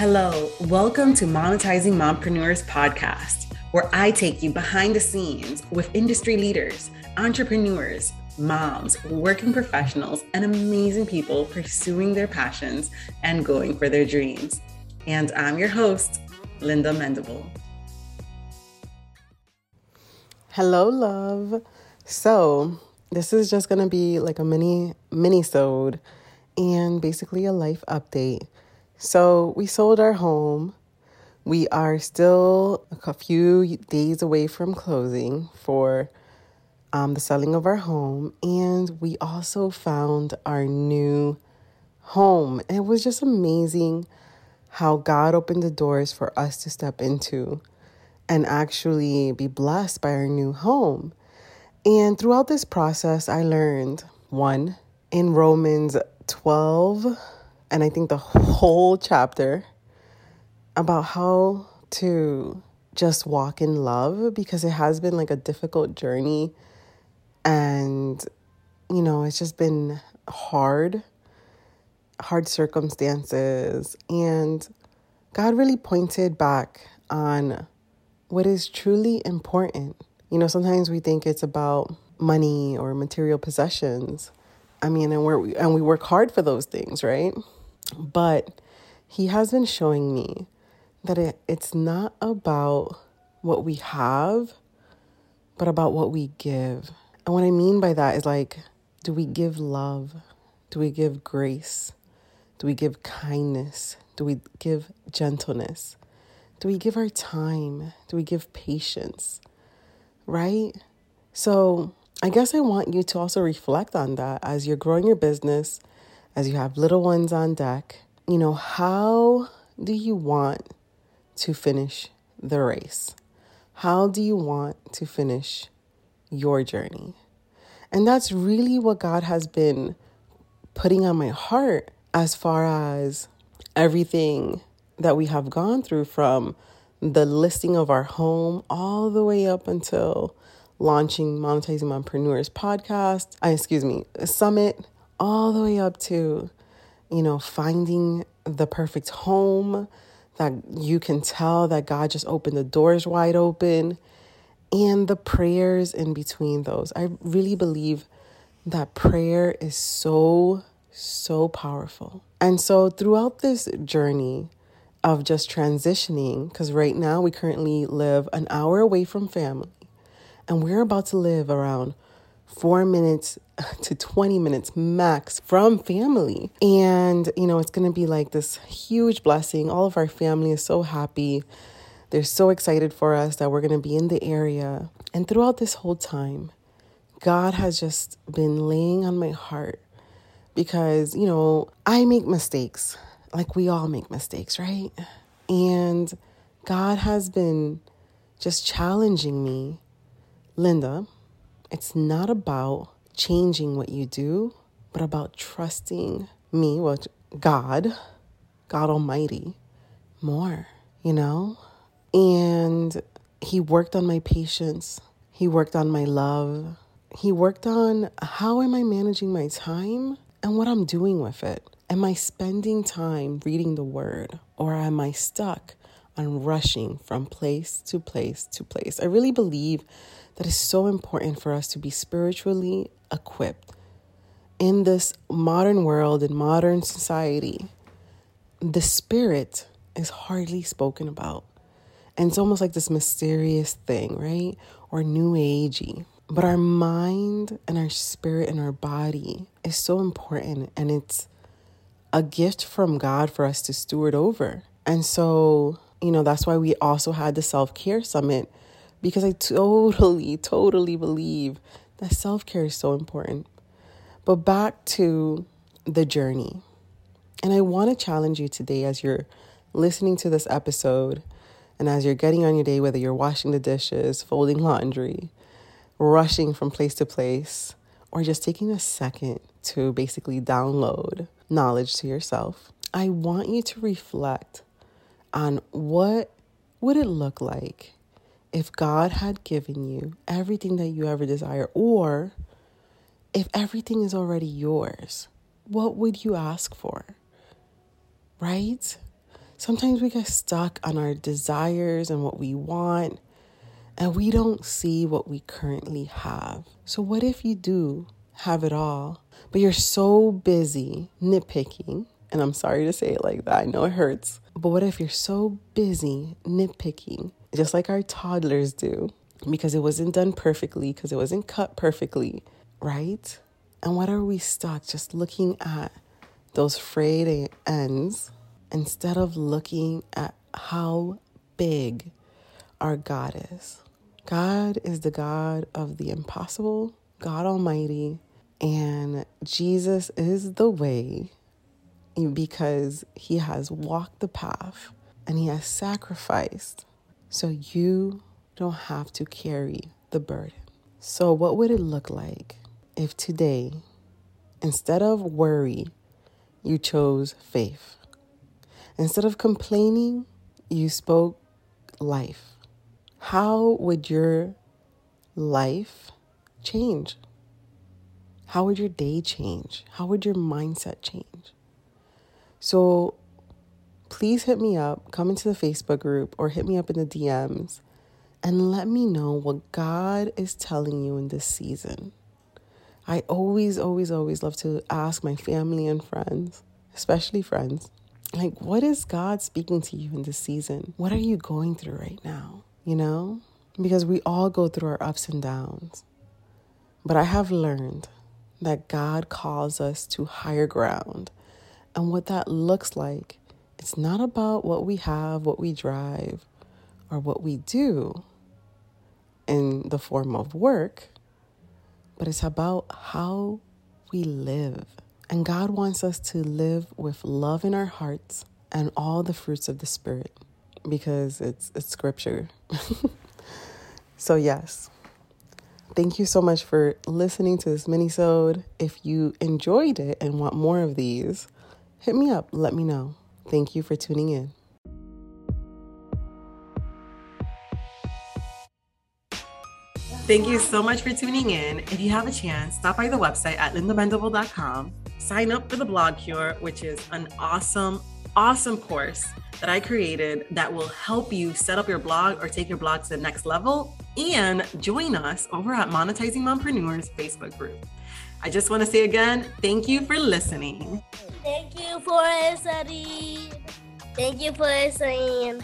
Hello, welcome to Monetizing Mompreneurs podcast, where I take you behind the scenes with industry leaders, entrepreneurs, moms, working professionals, and amazing people pursuing their passions and going for their dreams. And I'm your host, Linda Mendible. Hello, love. So, this is just going to be like a mini mini-sode and basically a life update. So, we sold our home. We are still a few days away from closing for um, the selling of our home, and we also found our new home. And it was just amazing how God opened the doors for us to step into and actually be blessed by our new home. And throughout this process, I learned one in Romans 12, and I think the whole chapter about how to just walk in love because it has been like a difficult journey and, you know, it's just been hard, hard circumstances. And God really pointed back on what is truly important. You know, sometimes we think it's about money or material possessions. I mean, and we're and we work hard for those things, right? But he has been showing me that it, it's not about what we have, but about what we give. And what I mean by that is like, do we give love? Do we give grace? Do we give kindness? Do we give gentleness? Do we give our time? Do we give patience? Right? So, I guess I want you to also reflect on that as you're growing your business, as you have little ones on deck. You know, how do you want to finish the race? How do you want to finish your journey. And that's really what God has been putting on my heart as far as everything that we have gone through from the listing of our home all the way up until launching Monetizing Mompreneurs podcast, uh, excuse me, summit, all the way up to, you know, finding the perfect home that you can tell that God just opened the doors wide open and the prayers in between those. I really believe that prayer is so, so powerful. And so throughout this journey of just transitioning, because right now we currently live an hour away from family, and we're about to live around four minutes to 20 minutes max from family. And, you know, it's going to be like this huge blessing. All of our family is so happy they're so excited for us that we're going to be in the area. And throughout this whole time, God has just been laying on my heart because, you know, I make mistakes. Like we all make mistakes, right? And God has been just challenging me. Linda, it's not about changing what you do, but about trusting me, well, God, God Almighty, more, you know? And he worked on my patience. He worked on my love. He worked on how am I managing my time and what I'm doing with it. Am I spending time reading the word or am I stuck on rushing from place to place to place? I really believe that it's so important for us to be spiritually equipped in this modern world and modern society. The spirit is hardly spoken about. And it's almost like this mysterious thing, right? Or new agey. But our mind and our spirit and our body is so important and it's a gift from God for us to steward over. And so, you know, that's why we also had the self care summit because I totally, totally believe that self care is so important. But back to the journey. And I want to challenge you today as you're listening to this episode and as you're getting on your day, whether you're washing the dishes, folding laundry, rushing from place to place, or just taking a second to basically download knowledge to yourself, I want you to reflect on what would it look like if God had given you everything that you ever desire or if everything is already yours, what would you ask for? Right? Sometimes we get stuck on our desires and what we want, and we don't see what we currently have. So, what if you do have it all, but you're so busy nitpicking? And I'm sorry to say it like that, I know it hurts. But what if you're so busy nitpicking, just like our toddlers do, because it wasn't done perfectly, because it wasn't cut perfectly, right? And what are we stuck just looking at those frayed ends instead of looking at how big our God is. God is the God of the impossible, God Almighty, and Jesus is the way because he has walked the path and he has sacrificed so you don't have to carry the burden. So, what would it look like if today, instead of worry, you chose faith? Instead of complaining, you spoke life. How would your life change? How would your day change? How would your mindset change? So please hit me up, come into the Facebook group, or hit me up in the DMs and let me know what God is telling you in this season. I always, always, always love to ask my family and friends, especially friends, like, what is God speaking to you in this season? What are you going through right now? You know? Because we all go through our ups and downs. But I have learned that God calls us to higher ground. And what that looks like, it's not about what we have, what we drive, or what we do in the form of work, but it's about how we live. And God wants us to live with love in our hearts and all the fruits of the Spirit because it's, it's scripture. so, yes. Thank you so much for listening to this mini-sode. If you enjoyed it and want more of these, hit me up. Let me know. Thank you for tuning in. Thank you so much for tuning in. If you have a chance, stop by the website at lindamendible.com sign up for the Blog Cure, which is an awesome, awesome course that I created that will help you set up your blog or take your blog to the next level. And join us over at Monetizing Mompreneurs Facebook group. I just want to say again, thank you for listening. Thank you for listening. Thank you for listening.